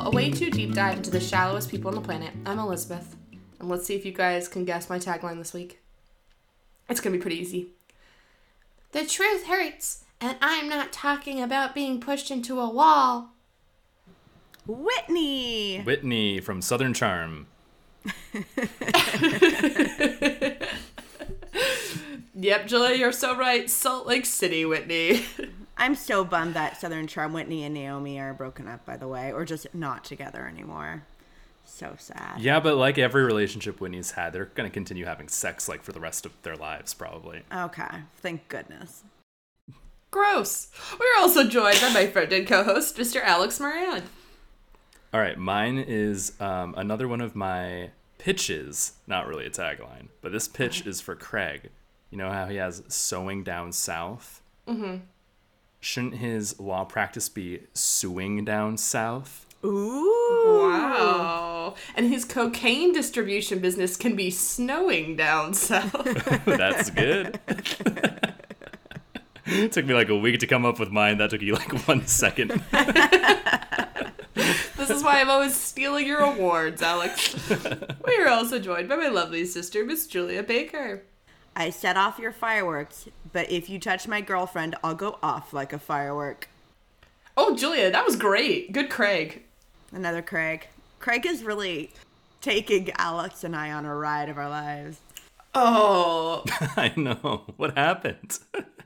Uncool, a way too deep dive into the shallowest people on the planet. I'm Elizabeth, and let's see if you guys can guess my tagline this week. It's gonna be pretty easy. The truth hurts, and I'm not talking about being pushed into a wall. Whitney. Whitney from Southern Charm. Yep, Julia, you're so right. Salt Lake City, Whitney. I'm so bummed that Southern Charm Whitney and Naomie are broken up, by the way, or just not together anymore. So sad. Yeah, but like every relationship Whitney's had, they're gonna continue having sex like for the rest of their lives, probably. Okay. Thank goodness. Gross. We're also joined by my friend and co-host, Mr. Alex Moran. All right, mine is um, another one of my pitches. Not really a tagline, but this pitch is for Craig. You know how he has sewing down south? Mm-hmm. Shouldn't his law practice be suing down south? Ooh. Wow. And his cocaine distribution business can be snowing down south. That's good. it took me like a week to come up with mine. That took you like one second. this is why I'm always stealing your awards, Alex. we are also joined by my lovely sister, Miss Julia Baker. I set off your fireworks, but if you touch my girlfriend, I'll go off like a firework. Oh, Julia, that was great. Good Craig. Another Craig. Craig is really taking Alex and I on a ride of our lives. Oh, I know. What happened?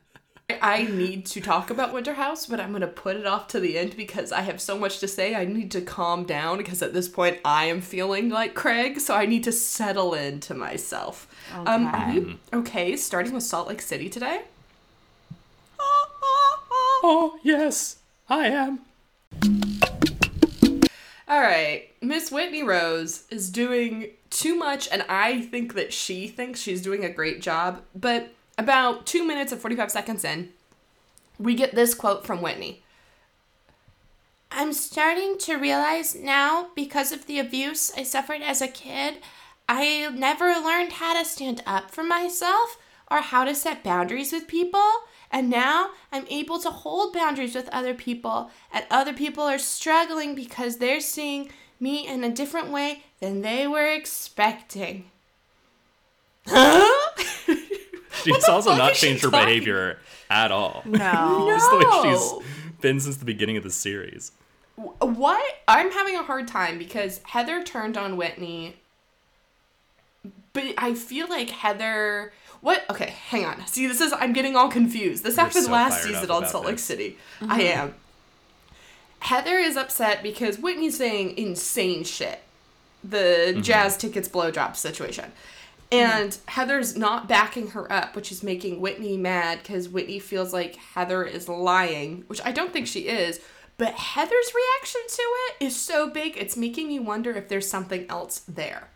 I need to talk about Winter House, but I'm going to put it off to the end because I have so much to say. I need to calm down because at this point I am feeling like Craig, so I need to settle into myself. Um, are you okay starting with Salt Lake City today? oh, yes, I am. All right, Miss Whitney Rose is doing too much, and I think that she thinks she's doing a great job. But about two minutes and 45 seconds in, we get this quote from Whitney I'm starting to realize now, because of the abuse I suffered as a kid, I never learned how to stand up for myself or how to set boundaries with people. And now I'm able to hold boundaries with other people, and other people are struggling because they're seeing me in a different way than they were expecting. She's also not changed her talking? behavior at all. No. It's the way No. she's been since the beginning of the series. What? I'm having a hard time because Heather turned on Whitney, but I feel like Heather. What? Okay, hang on. See, this is. I'm getting all confused. This You're happened so last season on Salt Lake this. City. Mm-hmm. I am. Heather is upset because Whitney's saying insane shit. The mm-hmm. jazz tickets blowjob situation. Mm-hmm. And Heather's not backing her up, which is making Whitney mad because Whitney feels like Heather is lying, which I don't think she is. But Heather's reaction to it is so big, it's making me wonder if there's something else there.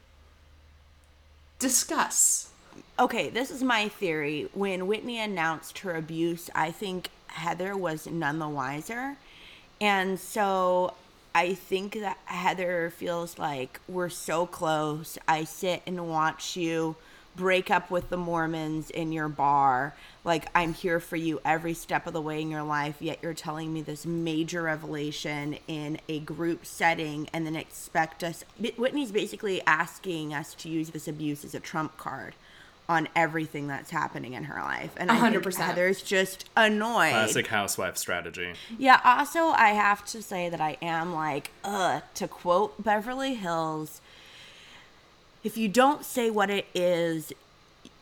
Discuss. Okay, this is my theory. When Whitney announced her abuse, I think Heather was none the wiser. And so I think that Heather feels like we're so close. I sit and watch you break up with the Mormons in your bar. Like, I'm here for you every step of the way in your life, yet you're telling me this major revelation in a group setting and then expect us. Whitney's basically asking us to use this abuse as a trump card on everything that's happening in her life. And I A hundred think percent. Heather's just annoyed. Classic housewife strategy. Yeah, also I have to say that I am like, uh, to quote Beverly Hills, if you don't say what it is,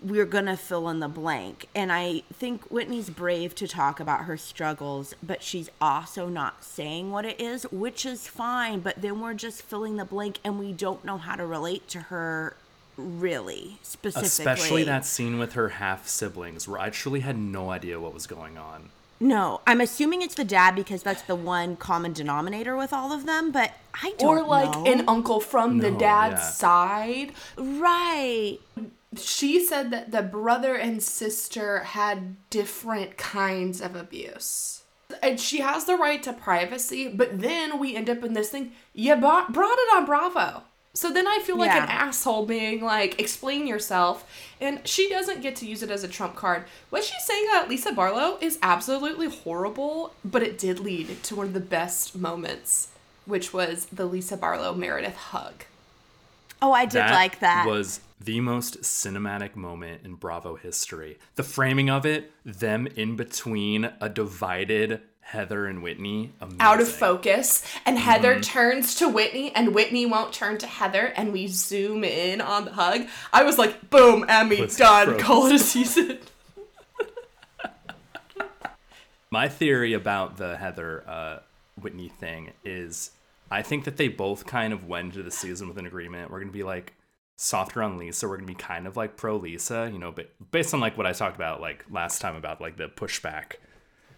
we're gonna fill in the blank. And I think Whitney's brave to talk about her struggles, but she's also not saying what it is, which is fine, but then we're just filling the blank and we don't know how to relate to her really specifically. Especially that scene with her half siblings, where I truly had no idea what was going on. No, I'm assuming it's the dad because that's the one common denominator with all of them, but I don't Or like know. an uncle from the dad's yeah. side. right. She said that the brother and sister had different kinds of abuse. And she has the right to privacy, but then we end up in this thing. You brought it on Bravo. So then I feel like an asshole being like, explain yourself. And she doesn't get to use it as a trump card. What she's saying about Lisa Barlow is absolutely horrible, but it did lead to one of the best moments, which was the Lisa Barlow Meredith hug. Oh, I did like that. was the most cinematic moment in Bravo history. The framing of it, them in between a divided Heather and Whitney, amazing. Out of focus, and Heather turns to Whitney, and Whitney won't turn to Heather, and we zoom in on the hug. I was like, boom, Emmy, Pussy done, call it a season. My theory about the Heather uh, Whitney thing is I think that they both kind of went into the season with an agreement. We're going to be like softer on Lisa. We're going to be kind of like pro Lisa, you know, but based on like what I talked about like last time about like the pushback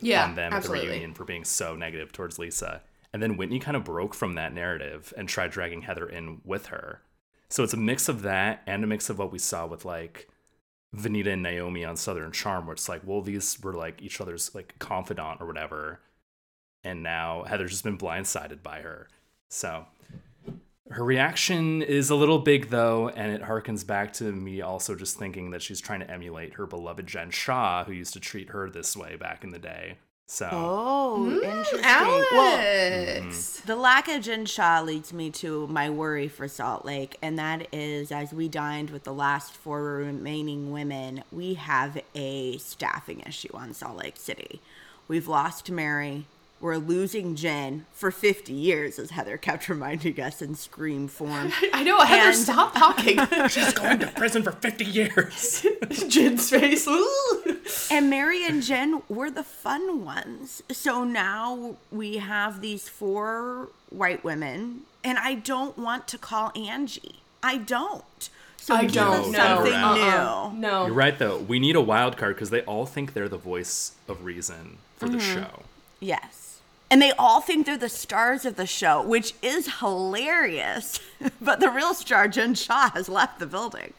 Yeah, on them at the absolutely. reunion for being so negative towards Lisa. And then Whitney kind of broke from that narrative and tried dragging Heather in with her. So it's a mix of that and a mix of what we saw with like Venita and Naomie on Southern Charm, where it's like, well, these were like each other's like confidant or whatever. And now Heather's just been blindsided by her. So her reaction is a little big though, and it harkens back to me also just thinking that she's trying to emulate her beloved Jen Shah, who used to treat her this way back in the day. So oh, hmm, interesting. Alex. Well, mm-hmm. the lack of Jen Shah leads me to my worry for Salt Lake, and that is as we dined with the last four remaining women, we have a staffing issue on Salt Lake City. We've lost Mary. We're losing Jen for 50 years, as Heather kept reminding us in scream form. I know, Heather, And- stop talking. she's going to prison for 50 years. Jen's face. Ooh. And Mary and Jen were the fun ones. So now we have these four white women, and I don't want to call Angie. I don't. So I don't know. something Uh-uh. new. No. You're right, though. We need a wild card because they all think they're the voice of reason for the mm-hmm. show. Yes. And they all think they're the stars of the show, which is hilarious. but the real star, Jen Shah, has left the building.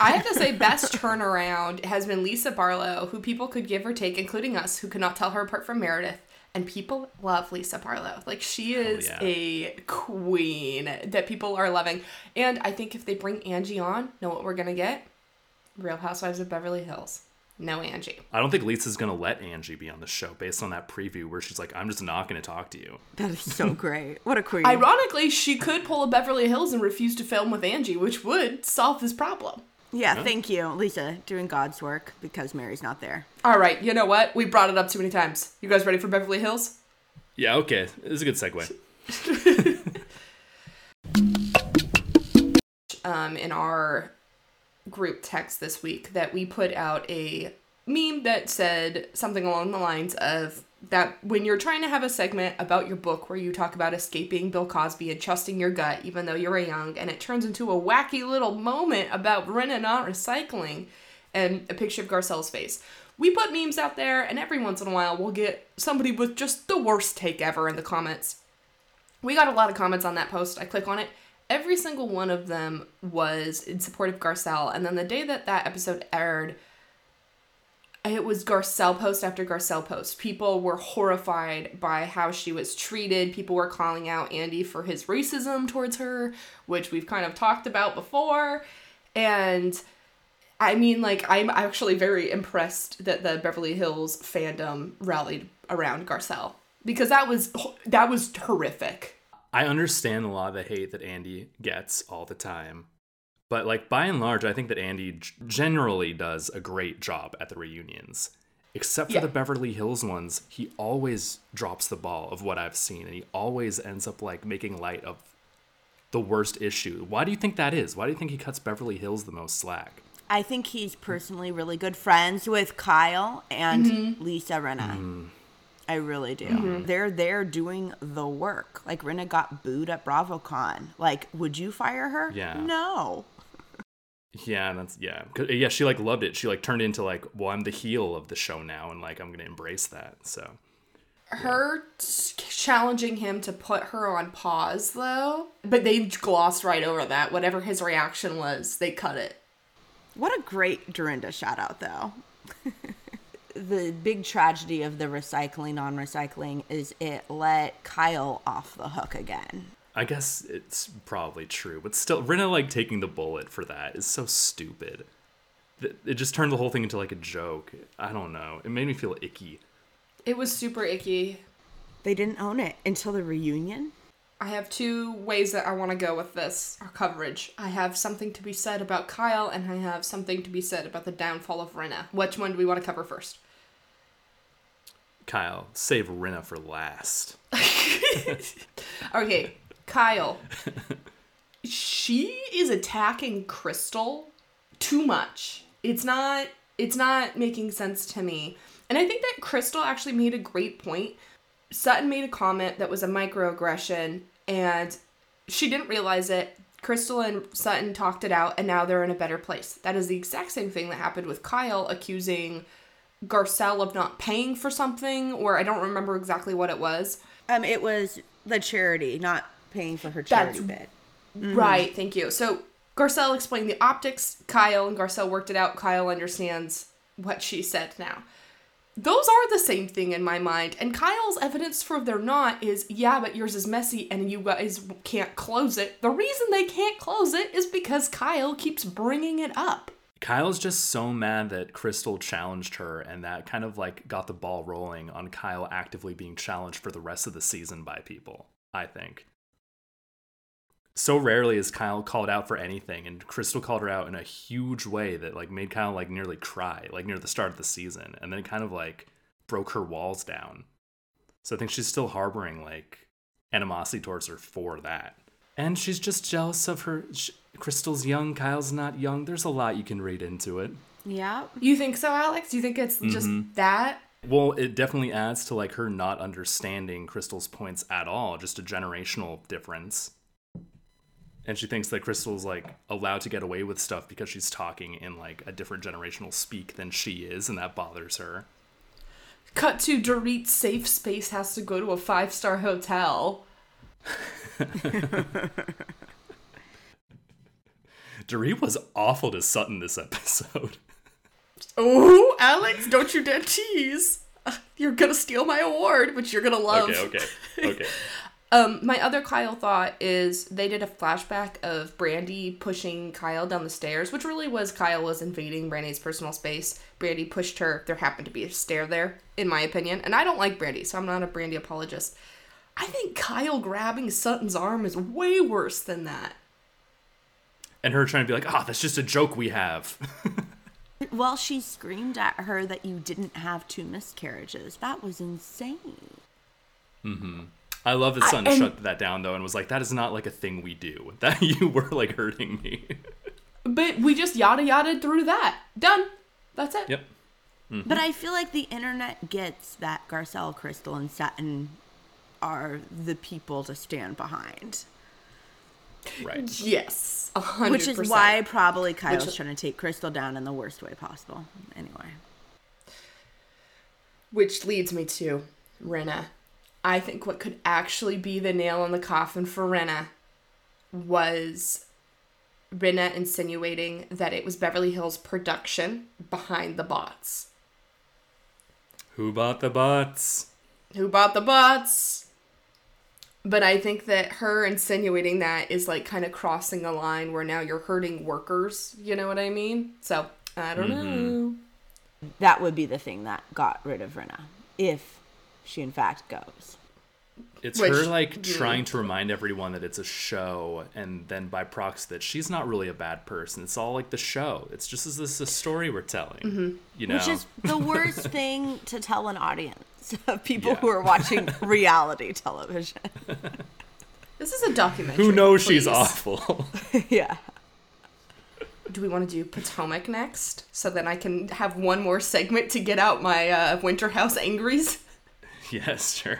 I have to say, best turnaround has been Lisa Barlow, who people could give or take, including us, who could not tell her apart from Meredith. And people love Lisa Barlow. Like, she is yeah. a queen that people are loving. And I think if they bring Angie on, know what we're going to get? Real Housewives of Beverly Hills. No Angie. I don't think Lisa's going to let Angie be on the show based on that preview where she's like, I'm just not going to talk to you. That is so great. What a queen. Ironically, she could pull a Beverly Hills and refuse to film with Angie, which would solve this problem. yeah, thank you, Lisa, doing God's work because Mary's not there. All right, you know what? We brought it up too many times. You guys ready for Beverly Hills? Yeah, okay. This is a good segue. um, in our group text this week that we put out a meme that said something along the lines of that when you're trying to have a segment about your book where you talk about escaping Bill Cosby and trusting your gut even though you're young and it turns into a wacky little moment about Rinna not recycling and a picture of Garcelle's face. We put memes out there and every once in a while we'll get somebody with just the worst take ever in the comments. We got a lot of comments on that post. I click on it. Every single one of them was in support of Garcelle. And then the day that that episode aired, it was Garcelle post after Garcelle post. People were horrified by how she was treated. People were calling out Andy for his racism towards her, which we've kind of talked about before. And I mean, like, I'm actually very impressed that the Beverly Hills fandom rallied around Garcelle because that was that was horrific. I understand a lot of the hate that Andy gets all the time. But like by and large, I think that Andy g- generally does a great job at the reunions. Except for Yeah. the Beverly Hills ones, he always drops the ball of what I've seen and he always ends up like making light of the worst issue. Why do you think that is? Why do you think he cuts Beverly Hills the most slack? I think he's personally really good friends with Kyle and mm-hmm. Lisa Rinna. Mm-hmm. I really do. Mm-hmm. They're there doing the work. Like Rinna got booed at BravoCon. Like, would you fire her? Yeah. No. Yeah, that's yeah. 'Cause- Yeah, she like loved it. She like turned into like, well, I'm the heel of the show now and like I'm going to embrace that. So, Her t- challenging him to put her on pause, though, but they glossed right over that. Whatever his reaction was, they cut it. What a great Dorinda shout out, though. the big tragedy of the recycling non recycling is it let Kyle off the hook again. I guess it's probably true, but still, Rinna like taking the bullet for that is so stupid. It just turned the whole thing into like a joke. I don't know. It made me feel icky. It was super icky. They didn't own it until the reunion. I have two ways that I want to go with this our coverage. I have something to be said about Kyle, and I have something to be said about the downfall of Rinna. Which one do we want to cover first? Kyle, save Rinna for last. Okay, Kyle. she is attacking Crystal too much. It's not it's not making sense to me. And I think that Crystal actually made a great point. Sutton made a comment that was a microaggression and she didn't realize it. Crystal and Sutton talked it out and now they're in a better place. That is the exact same thing that happened with Kyle accusing Garcelle of not paying for something or I don't remember exactly what it was. Um, it was the charity not paying for her charity That's- bid. Right, thank you. So Garcelle explained the optics. Kyle and Garcelle worked it out. Kyle understands what she said now. Those are the same thing in my mind. And Kyle's evidence for they're not is yeah, but yours is messy and you guys can't close it. The reason they can't close it is because Kyle keeps bringing it up. Kyle's just so mad that Crystal challenged her, and that kind of like got the ball rolling on Kyle actively being challenged for the rest of the season by people, I think. So rarely is Kyle called out for anything, and Crystal called her out in a huge way that like made Kyle like nearly cry, like near the start of the season, and then kind of like broke her walls down. So I think she's still harboring like animosity towards her for that. And she's just jealous of her. Sh- Crystal's young, Kyle's not young. There's a lot you can read into it. Yeah. You think so, Alex? Do you think it's just mm-hmm. that? Well, it definitely adds to like her not understanding Crystal's points at all, just a generational difference. And she thinks that Crystal's like allowed to get away with stuff because she's talking in like a different generational speak than she is, and that bothers her. Cut to Dorit's safe space has to go to a five star hotel. Dorit was awful to Sutton this episode. Oh, Alex, don't you dare tease. Uh, You're gonna steal my award, which you're gonna love. Okay, okay, okay. Um, my other Kyle thought is they did a flashback of Brandi pushing Kyle down the stairs, which really was Kyle was invading Brandi's personal space. Brandi pushed her. There happened to be a stair there, in my opinion. And I don't like Brandi, so I'm not a Brandi apologist. I think Kyle grabbing Sutton's arm is way worse than that. And her trying to be like, ah, that's just a joke we have. Well, she screamed at her that you didn't have two miscarriages. That was insane. Hmm. I love that Sutton and- shut that down though and was like, that is not like a thing we do. That you were like hurting me. But we just yada yada through that. Done. That's it. yep. But I feel like the internet gets that Garcelle, Crystal, and Sutton are the people to stand behind. Right. Yes. A hundred Which is why probably Kyle's Which- trying to take Crystal down in the worst way possible. Anyway. Which leads me to Rinna. I think what could actually be the nail in the coffin for Rinna was Rinna insinuating that it was Beverly Hills production behind the bots. Who bought the bots? Who bought the bots? But I think that her insinuating that is like kind of crossing a line where now you're hurting workers. You know what I mean? So I don't know. That would be the thing that got rid of Rinna, if she in fact goes. It's Which- her like yeah. trying to remind everyone that it's a show, and then by proxy that she's not really a bad person. It's all like the show. It's just as this is a story we're telling. Mm-hmm. You know. Which is the worst thing to tell an audience of people Yeah. who are watching reality television. This is a documentary. Who knows she's awful? yeah. Do we want to do Potomac next? So then I can have one more segment to get out my uh, Winter House angries? yes, sure.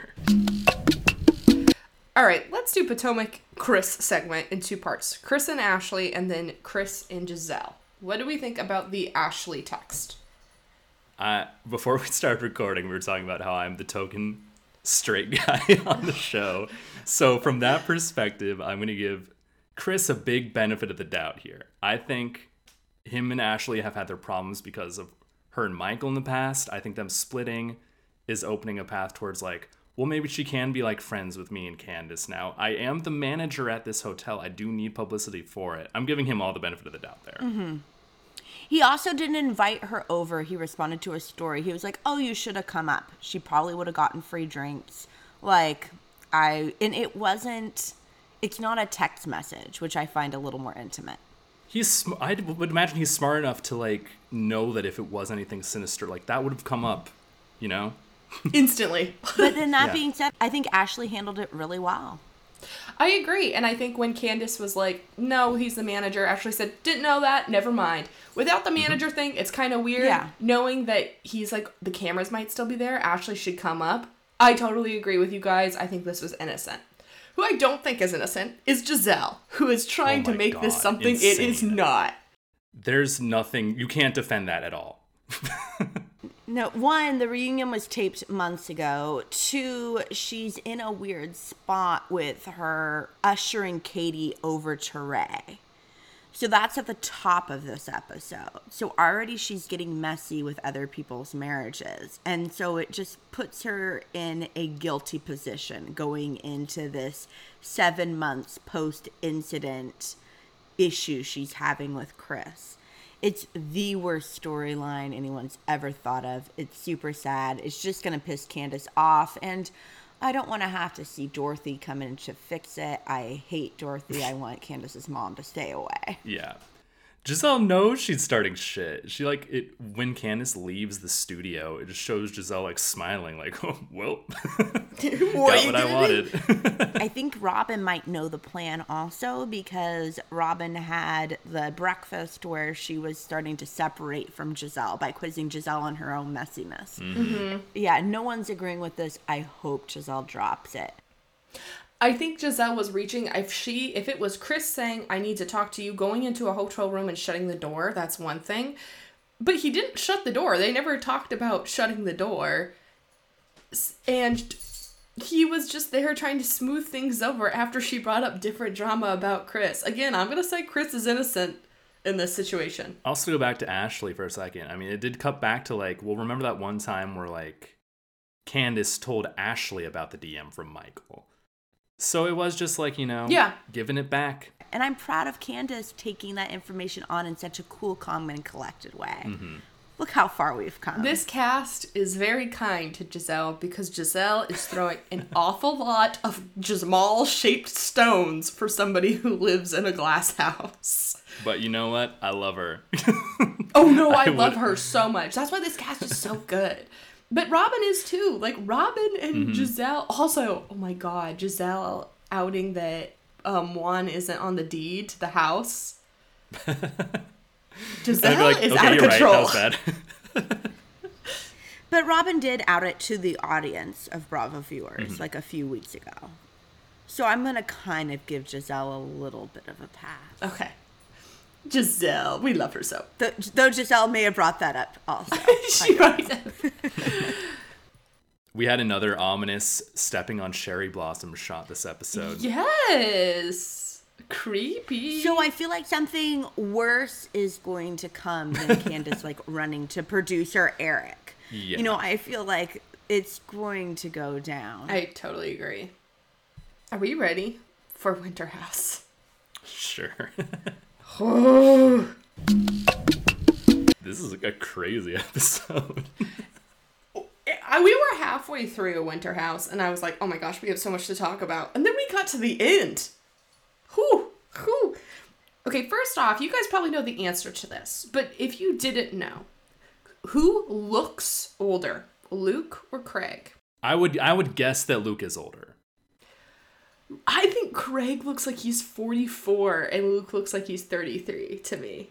All right, let's do Potomac Chris segment in two parts Chris and Ashley, and then Chris and Gizelle. What do we think about the Ashley text? Uh, before we started recording, we were talking about how I'm the token straight guy on the show. So from that perspective, I'm going to give Chris a big benefit of the doubt here. I think him and Ashley have had their problems because of her and Michael in the past. I think them splitting is opening a path towards like well, maybe she can be like friends with me and Candiace now. I am the manager at this hotel. I do need publicity for it. I'm giving him all the benefit of the doubt there. Mm-hmm. He also didn't invite her over. He responded to a story. He was like, "Oh, you should have come up. She probably would have gotten free drinks." Like I and it wasn't it's not a text message, which I find a little more intimate. He's sm- I would imagine he's smart enough to like know that if it was anything sinister, like that would have come up, you know? Instantly. But then that Yeah. being said, I think Ashley handled it really well. I agree. And I think when Candiace was like, no, he's the manager, Ashley said, didn't know that, never mind. Without the mm-hmm. manager thing, it's kind of weird. Yeah. Knowing that he's like, the cameras might still be there, Ashley should come up. I totally agree with you guys. I think this was innocent. Who I don't think is innocent is Gizelle, who is trying Oh to my make this God, something it is not. There's nothing you can't defend that at all. No, one, the reunion was taped months ago. Two, she's in a weird spot with her ushering Katie over to Ray. So that's at the top of this episode. So already she's getting messy with other people's marriages. And so it just puts her in a guilty position going into this seven months post incident issue she's having with Chris. It's the worst storyline anyone's ever thought of. It's super sad. It's just going to piss Candiace off. And I don't want to have to see Dorothy come in to fix it. I hate Dorothy. I want Candiace's mom to stay away. Yeah. Gizelle knows she's starting shit. She like it when Candiace leaves the studio, it just shows Gizelle like smiling, like, oh well got what I wanted. I think Robyn might know the plan also because Robyn had the breakfast where she was starting to separate from Gizelle by quizzing Gizelle on her own messiness. Mm-hmm. Yeah, no one's agreeing with this. I hope Gizelle drops it. I think Gizelle was reaching if she if it was Chris saying I need to talk to you going into a hotel room and shutting the door, that's one thing. But he didn't shut the door. They never talked about shutting the door. And he was just there trying to smooth things over after she brought up different drama about Chris. Again, I'm going to say Chris is innocent in this situation. I'll also go back to Ashley for a second. I mean, it did cut back to like, well, remember that one time where like Candiace told Ashley about the DM from Michael. So it was just like, you know, Yeah. giving it back. And I'm proud of Candiace taking that information on in such a cool, calm, and collected way. Mm-hmm. Look how far we've come. This cast is very kind to Gizelle because Gizelle is throwing an awful lot of Jamal shaped stones for somebody who lives in a glass house. But you know what? I love her. Oh no, I, I love would- her so much. That's why this cast is so good. But Robyn is too. Like Robyn and Mm-hmm. Gizelle. Also, oh my god, Gizelle outing that um Juan isn't on the deed to the house. Gizelle like, is okay, out of you're right. control. That was bad. but Robyn did out it to the audience of Bravo viewers Mm-hmm. like a few weeks ago. So I'm going to kind of give Gizelle a little bit of a pass. Okay. Gizelle, we love her so. Though, though Gizelle may have brought that up also. she right. we had another ominous stepping on cherry blossom shot this episode. Yes. Creepy. So I feel like something worse is going to come than Candiace like running to producer Eric. Yeah. You know, I feel like it's going to go down. I totally agree. Are we ready for Winter House? Sure. This is a crazy episode. I, we were halfway through a Winter House, and I was like, "Oh my gosh, we have so much to talk about." And then we got to the end. Whew, whew. Okay, first off, you guys probably know the answer to this, but if you didn't know, who looks older, Luke or Craig? I would I would guess that Luke is older. I think Craig looks like he's 44 and Luke looks like he's 33 to me.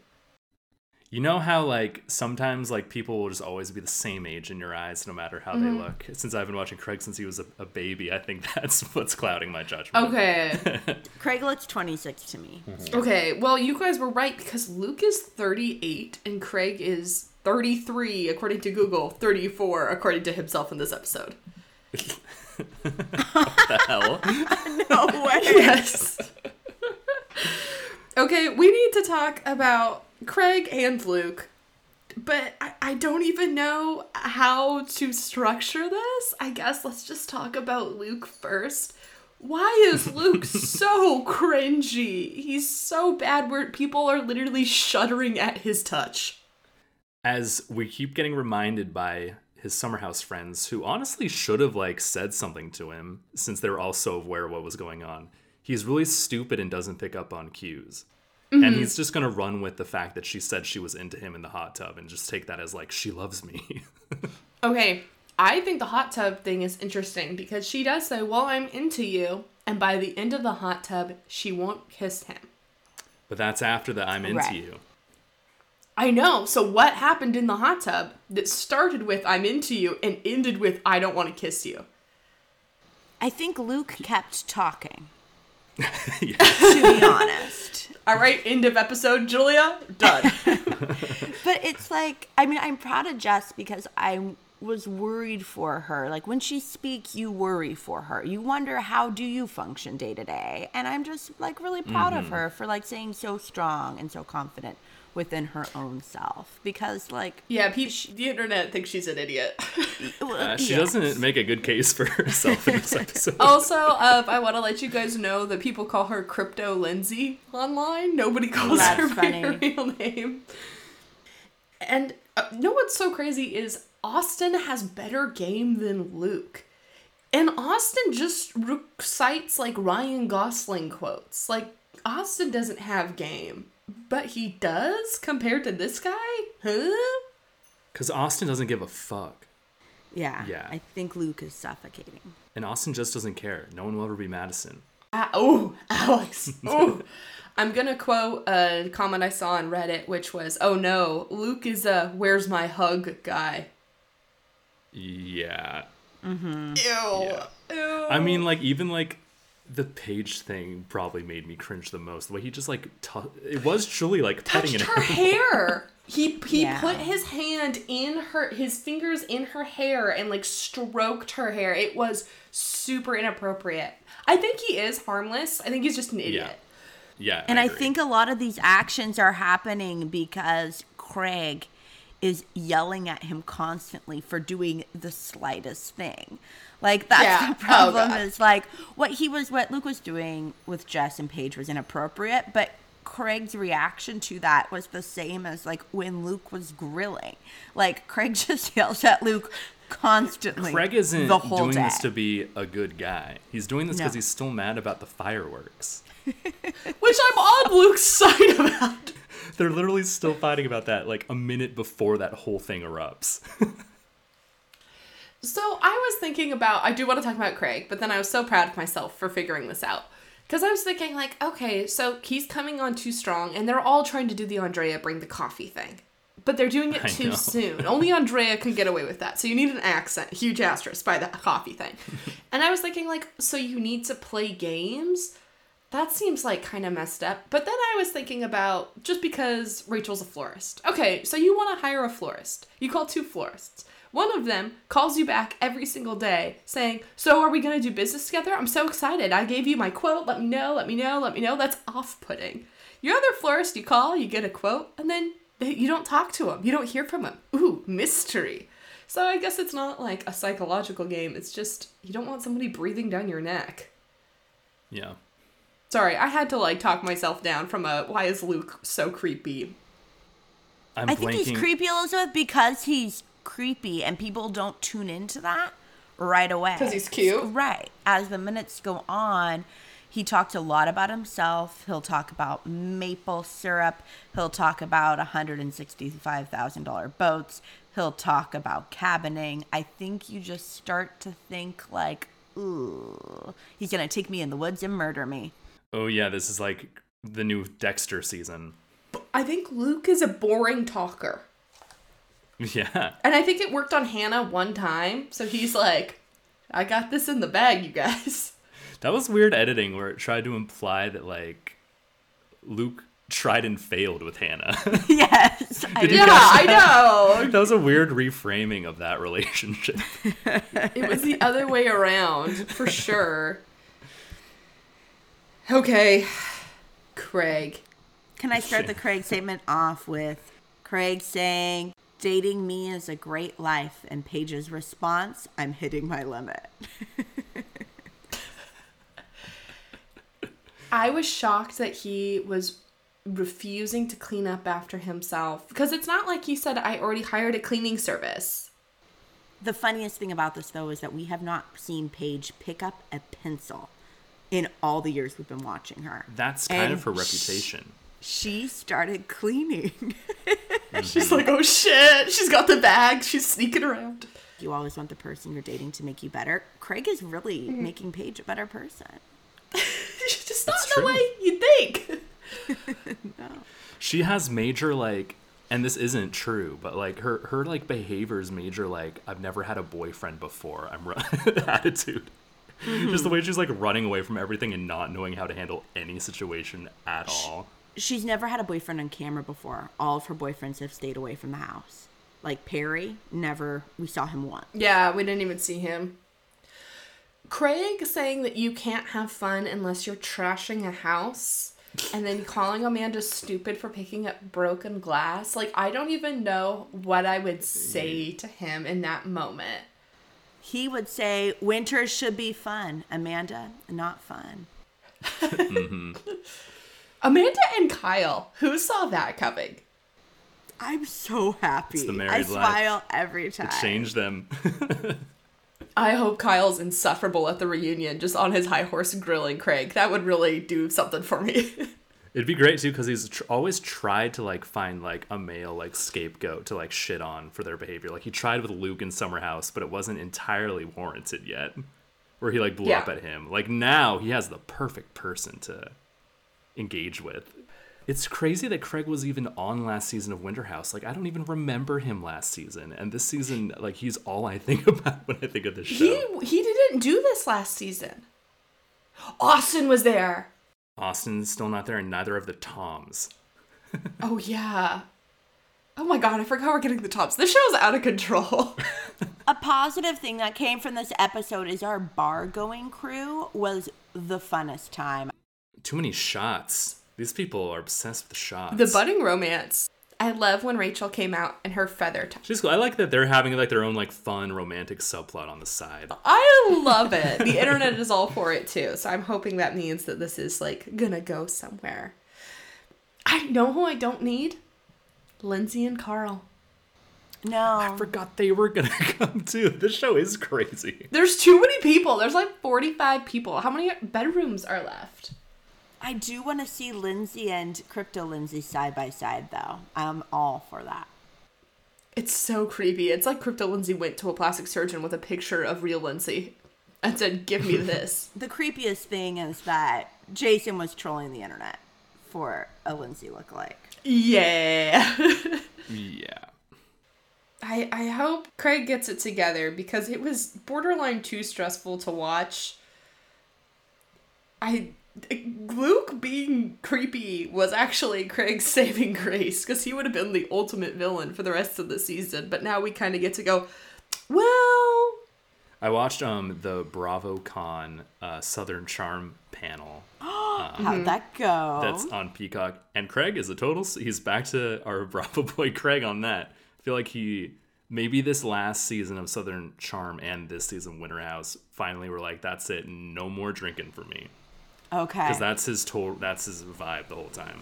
You know how like sometimes like people will just always be the same age in your eyes no matter how Mm-hmm. they look. Since I've been watching Craig since he was a, a baby, I think that's what's clouding my judgment. Okay. Craig looks 26 to me. Okay, well, you guys were right because Luke is 38 and Craig is 33, according to Google, 34, according to himself in this episode. the hell? No way. Yes. okay, we need to talk about Craig and Luke. but I, I don't even know how to structure this. I guess let's just talk about Luke first. Why is Luke so cringy? He's so bad where people are literally shuddering at his touch. As we keep getting reminded by his summer house friends, who honestly should have like said something to him since they were all so aware of what was going on. He's really stupid and doesn't pick up on cues. And mm-hmm. he's just gonna run with the fact that she said she was into him in the hot tub and just take that as like she loves me. Okay, I think the hot tub thing is interesting because she does say, Well, I'm into you. And by the end of the hot tub, she won't kiss him. but that's after the I'm into Right. you. I know. So, what happened in the hot tub that started with I'm into you and ended with I don't want to kiss you? I think Luke kept talking, to be honest. All right, end of episode, Julia. Done. But it's like, I mean, I'm proud of Jess because I was worried for her. Like when she speaks, you worry for her. You wonder how do you function day to day. And I'm just like really proud of mm-hmm. her for like saying so strong and so confident within her own self because like yeah, pe- the internet thinks she's an idiot. Uh, she yeah. doesn't make a good case for herself in this episode. also, uh, I want to let you guys know that people call her Crypto Lindsay online. Nobody calls That's her by her real name. And uh, know what's so crazy is Austin has better game than Luke. And Austin just recites like Ryan Gosling quotes. Like, Austin doesn't have game, but he does compared to this guy? Huh? Because Austin doesn't give a fuck. yeah, Yeah. I think Luke is suffocating. And Austin just doesn't care. No one will ever be Madison. Ah, oh, Alex. Oh. I'm gonna quote a comment I saw on Reddit, which was, "Oh no, Luke is a where's my hug guy." Yeah. Ew. Yeah. Ew. I mean, like, even like the page thing probably made me cringe the most. The way he just like, tu- it was truly like petting touched it. her hair. He he Yeah. put his hand in her his fingers in her hair and like stroked her hair. It was super inappropriate. I think he is harmless. I think he's just an idiot. Yeah. And I, agree. think a lot of these actions are happening because Craig is yelling at him constantly for doing the slightest thing. Like that's Yeah. the Oh, problem God. is like what he was what Luke was doing with Jess and Paige was inappropriate, but Craig's reaction to that was the same as like when Luke was grilling. Like Craig just yells at Luke constantly. Craig isn't the whole doing day. this to be a good guy. He's doing this because No. he's still mad about the fireworks. Which I'm on Luke's side about. They're literally still fighting about that like a minute before that whole thing erupts. So I was thinking about I do want to talk about Craig, but then I was so proud of myself for figuring this out. Cause I was thinking like, okay, so he's coming on too strong, and they're all trying to do the Andrea bring the coffee thing. But they're doing it I too know. soon. Only Andrea can get away with that. So you need an accent, huge asterisk by the coffee thing. and I was thinking like, so you need to play games? That seems like kind of messed up. But then I was thinking about just because Rachel's a florist. Okay, so you want to hire a florist. You call two florists. One of them calls you back every single day saying, So are we going to do business together? I'm so excited. I gave you my quote. Let me know, let me know, let me know. That's off putting. Your other florist, you call, you get a quote, and then you don't talk to him. You don't hear from him. Ooh, mystery. So I guess it's not like a psychological game. It's just you don't want somebody breathing down your neck. yeah. Sorry, I had to like talk myself down from a why is Luke so creepy? I'm I think blanking. he's creepy, Elizabeth, because he's creepy and people don't tune into that right away. Because he's cute? Right. As the minutes go on, he talks a lot about himself. He'll talk about maple syrup. He'll talk about $165,000 boats. He'll talk about cabining. I think you just start to think, like, ooh, he's going to take me in the woods and murder me. Oh yeah, this is like the new Dexter season. I think Luke is a boring talker. Yeah. And I think it worked on Hannah one time. So he's like, I got this in the bag, you guys. That was weird editing where it tried to imply that like Luke tried and failed with Hannah. yes. I Yeah, know. I know. that was a weird reframing of that relationship. It was the other way around, for sure. Okay. Craig. Can I start the Craig statement off with Craig saying, Dating me is a great life. And Paige's response, I'm hitting my limit. I was shocked that he was refusing to clean up after himself because it's not like he said I already hired a cleaning service. The funniest thing about this, though, is that we have not seen Paige pick up a pencil in all the years we've been watching her. That's kind And of her reputation. She started cleaning. She's mm-hmm. like, oh shit, she's got the bag, she's sneaking around. you always want the person you're dating to make you better. Craig is really mm-hmm. making Paige a better person. just not That's the true. way you think. no. She has major like and this isn't true, but like her her like behaviors major like I've never had a boyfriend before. I'm ru- attitude. Just the way mm-hmm. she's like running away from everything and not knowing how to handle any situation at all. She's never had a boyfriend on camera before. All of her boyfriends have stayed away from the house. Like Perry, never. We saw him once. Yeah, we didn't even see him. Craig saying that you can't have fun unless you're trashing a house and then calling Amanda stupid for picking up broken glass. Like, I don't even know what I would say to him in that moment. He would say, "Winter should be fun." Amanda, not fun. Amanda and Kyle, who saw that coming? I'm so happy. the I married life. smile every time. Change them. I hope Kyle's insufferable at the reunion, just on his high horse grilling Craig. That would really do something for me. It'd be great too because he's tr- always tried to like find like a male like scapegoat to like shit on for their behavior. Like he tried with Luke in Summer House, but it wasn't entirely warranted yet. Where he like blew up at him. Like now he has the perfect person to engage with. It's crazy that Craig was even on last season of Winter House. Like I don't even remember him last season, and this season, like he's all I think about when I think of this show. he he didn't do this last season. Austin was there. Austin's still not there, and neither of the Toms. Oh yeah. Oh my god, I forgot we're getting the tops. This show's out of control. A positive thing that came from this episode is our bar going crew was the funnest time. Too many shots. These people are obsessed with shots. the budding romance. I love when Rachel came out and her feather top. She's cool. I like that they're having like their own like fun romantic subplot on the side. I love it. The internet is all for it too. So I'm hoping that means that this is like gonna go somewhere. I know who I don't need. Lindsay and Carl. No, I forgot they were gonna come too. This show is crazy. There's too many people. There's like 45 people. How many bedrooms are left? I do want to see Lindsay and Crypto Lindsay side by side, though. I'm all for that. It's so creepy. It's like Crypto Lindsay went to a plastic surgeon with a picture of real Lindsay and said, Give me this. The creepiest thing is that Jason was trolling the internet for a Lindsay lookalike. yeah. Yeah. I, I hope Craig gets it together because it was borderline too stressful to watch. I Luke being creepy was actually Craig's saving grace because he would have been the ultimate villain for the rest of the season. But now we kind of get to go, well, I watched um the BravoCon uh, Southern Charm panel How'd that go? that's on Peacock, and Craig is a total. He's back to our Bravo boy Craig on that. I feel like he maybe this last season of Southern Charm and this season Winter House finally were like, that's it, no more drinking for me, okay. because that's his total. That's his vibe the whole time.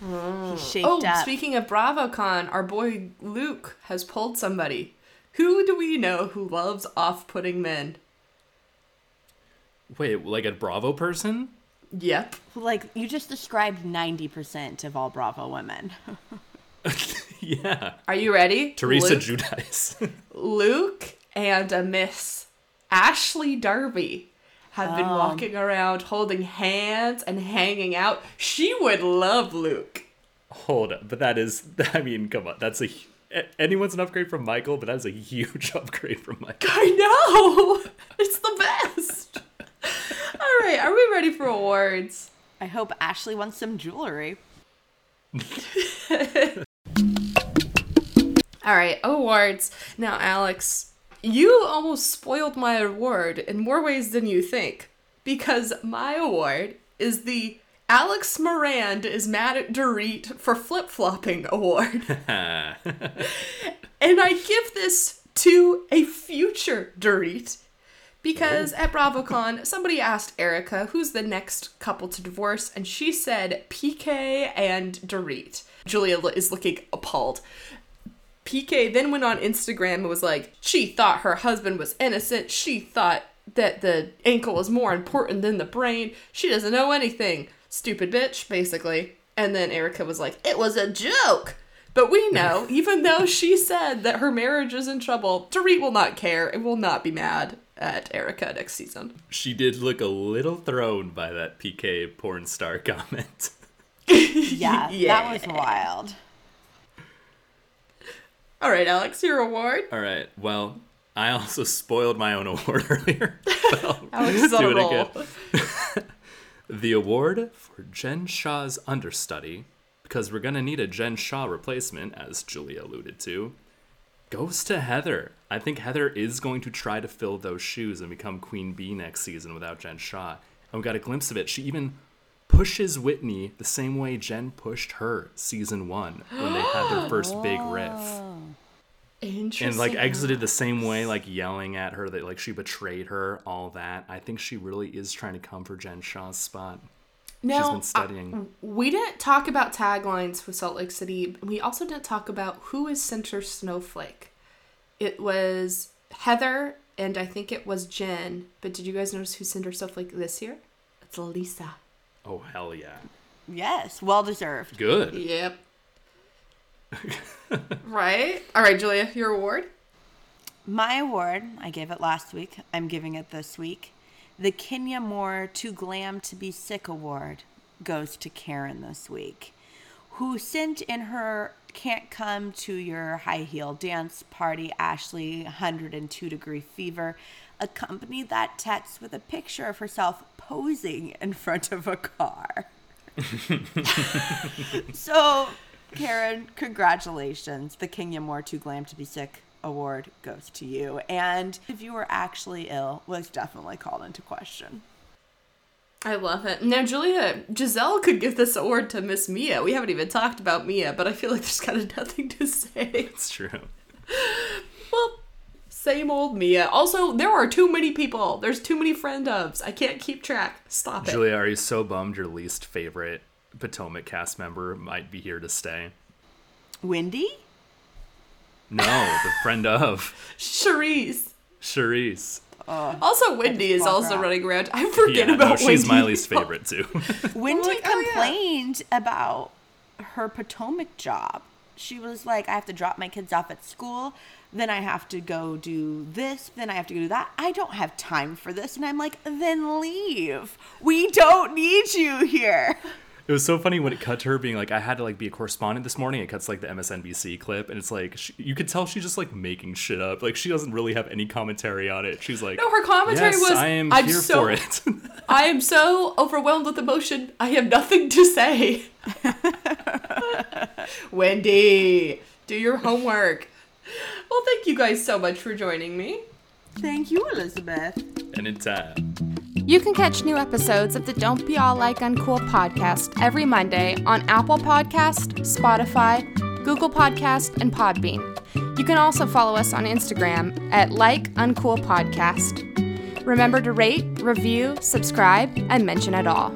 He's hmm. shaped oh, up. speaking of BravoCon, our boy Luke has pulled somebody. Who do we know who loves off-putting men? Wait, like a Bravo person? Yep. like, you just described 90% of all Bravo women. yeah, Are you ready? Teresa Luke, Giudice. Luke and a Miss Ashley Darby have been Oh. walking around holding hands and hanging out. She would love Luke. Hold up, but that is. I mean, come on, that's a. a- Anyone's an upgrade from Michael, but that's a huge upgrade from Michael. I know. It's the best. All right, are we ready for awards? I hope Ashley wants some jewelry. All right, awards. Now, Alex, you almost spoiled my award in more ways than you think because my award is the Alex Morand is mad at Dorit for flip flopping award. and I give this to a future Dorit because oh. at BravoCon, somebody asked Erica who's the next couple to divorce, and she said PK and Dorit. Julia is looking appalled. PK then went on Instagram and was like, she thought her husband was innocent. She thought that the ankle was more important than the brain. She doesn't know anything. Stupid bitch, basically. And then Erika was like, it was a joke. But we know, even though she said that her marriage is in trouble, Dorit will not care and will not be mad at Erika next season. She did look a little thrown by that PK porn star comment. yeah, yeah, that was wild. All right, Alex, your award. All right. Well, I also spoiled my own award earlier. Alex is on a the award for Jen Shah's understudy, because we're gonna need a Jen Shah replacement, as Julie alluded to, goes to Heather. I think Heather is going to try to fill those shoes and become Queen Bee next season without Jen Shah. And we got a glimpse of it. She even pushes Whitney the same way Jen pushed her season one when they had their first big riff. Interesting. And like exited the same way, like yelling at her that like she betrayed her, all that. I think she really is trying to come for Jen Shah's spot. Now, She's been studying. Uh, we didn't talk about taglines with Salt Lake City. We also didn't talk about who is center snowflake. It was Heather and I think it was Jen. But did you guys notice who who's center snowflake this year? It's Lisa. Oh hell yeah! Yes, well deserved. Good. Yep. right. All right, Julia, your award. My award, I gave it last week. I'm giving it this week. The Kenya Moore Too Glam to Be Sick Award goes to Karen this week, who sent in her Can't Come to Your High Heel Dance Party Ashley 102 Degree Fever, accompanied that text with a picture of herself posing in front of a car. so, Karen, congratulations. The Kenya Moore Too Glam to Be Sick award goes to you. And if you were actually ill, was definitely called into question. I love it. Now, Julia, Gizelle could give this award to Miss Mia. We haven't even talked about Mia, but I feel like there's kind of nothing to say. It's true. Well, same old Mia. Also, there are too many people. There's too many friend ofs. I can't keep track. Stop it. Julia, are you so bummed your least favorite Potomac cast member might be here to stay? Wendy? No, the friend of Charrisse. Charrisse. Uh, also, Wendy is also out. running around. I forget Yeah, about no, she's Wendy. my least favorite too. Wendy like, oh, yeah. complained about her Potomac job. She was like, I have to drop my kids off at school, then I have to go do this, then I have to go do that. I don't have time for this. And I'm like, then leave. We don't need you here. It was so funny when it cut to her being like, I had to like be a correspondent this morning. It cuts like the MSNBC clip, and it's like she, you could tell she's just like making shit up. Like she doesn't really have any commentary on it. She's like, No, her commentary yes, was, I am "I'm here so- for it. I am so overwhelmed with emotion. I have nothing to say. Wendy, do your homework. Well, thank you guys so much for joining me. Thank you, Elizabeth. Anytime. You can catch new episodes of the Don't Be All Like Uncool podcast every Monday on Apple Podcast, Spotify, Google Podcast, and Podbean. You can also follow us on Instagram at Like Uncool Podcast. Remember to rate, review, subscribe, and mention it all.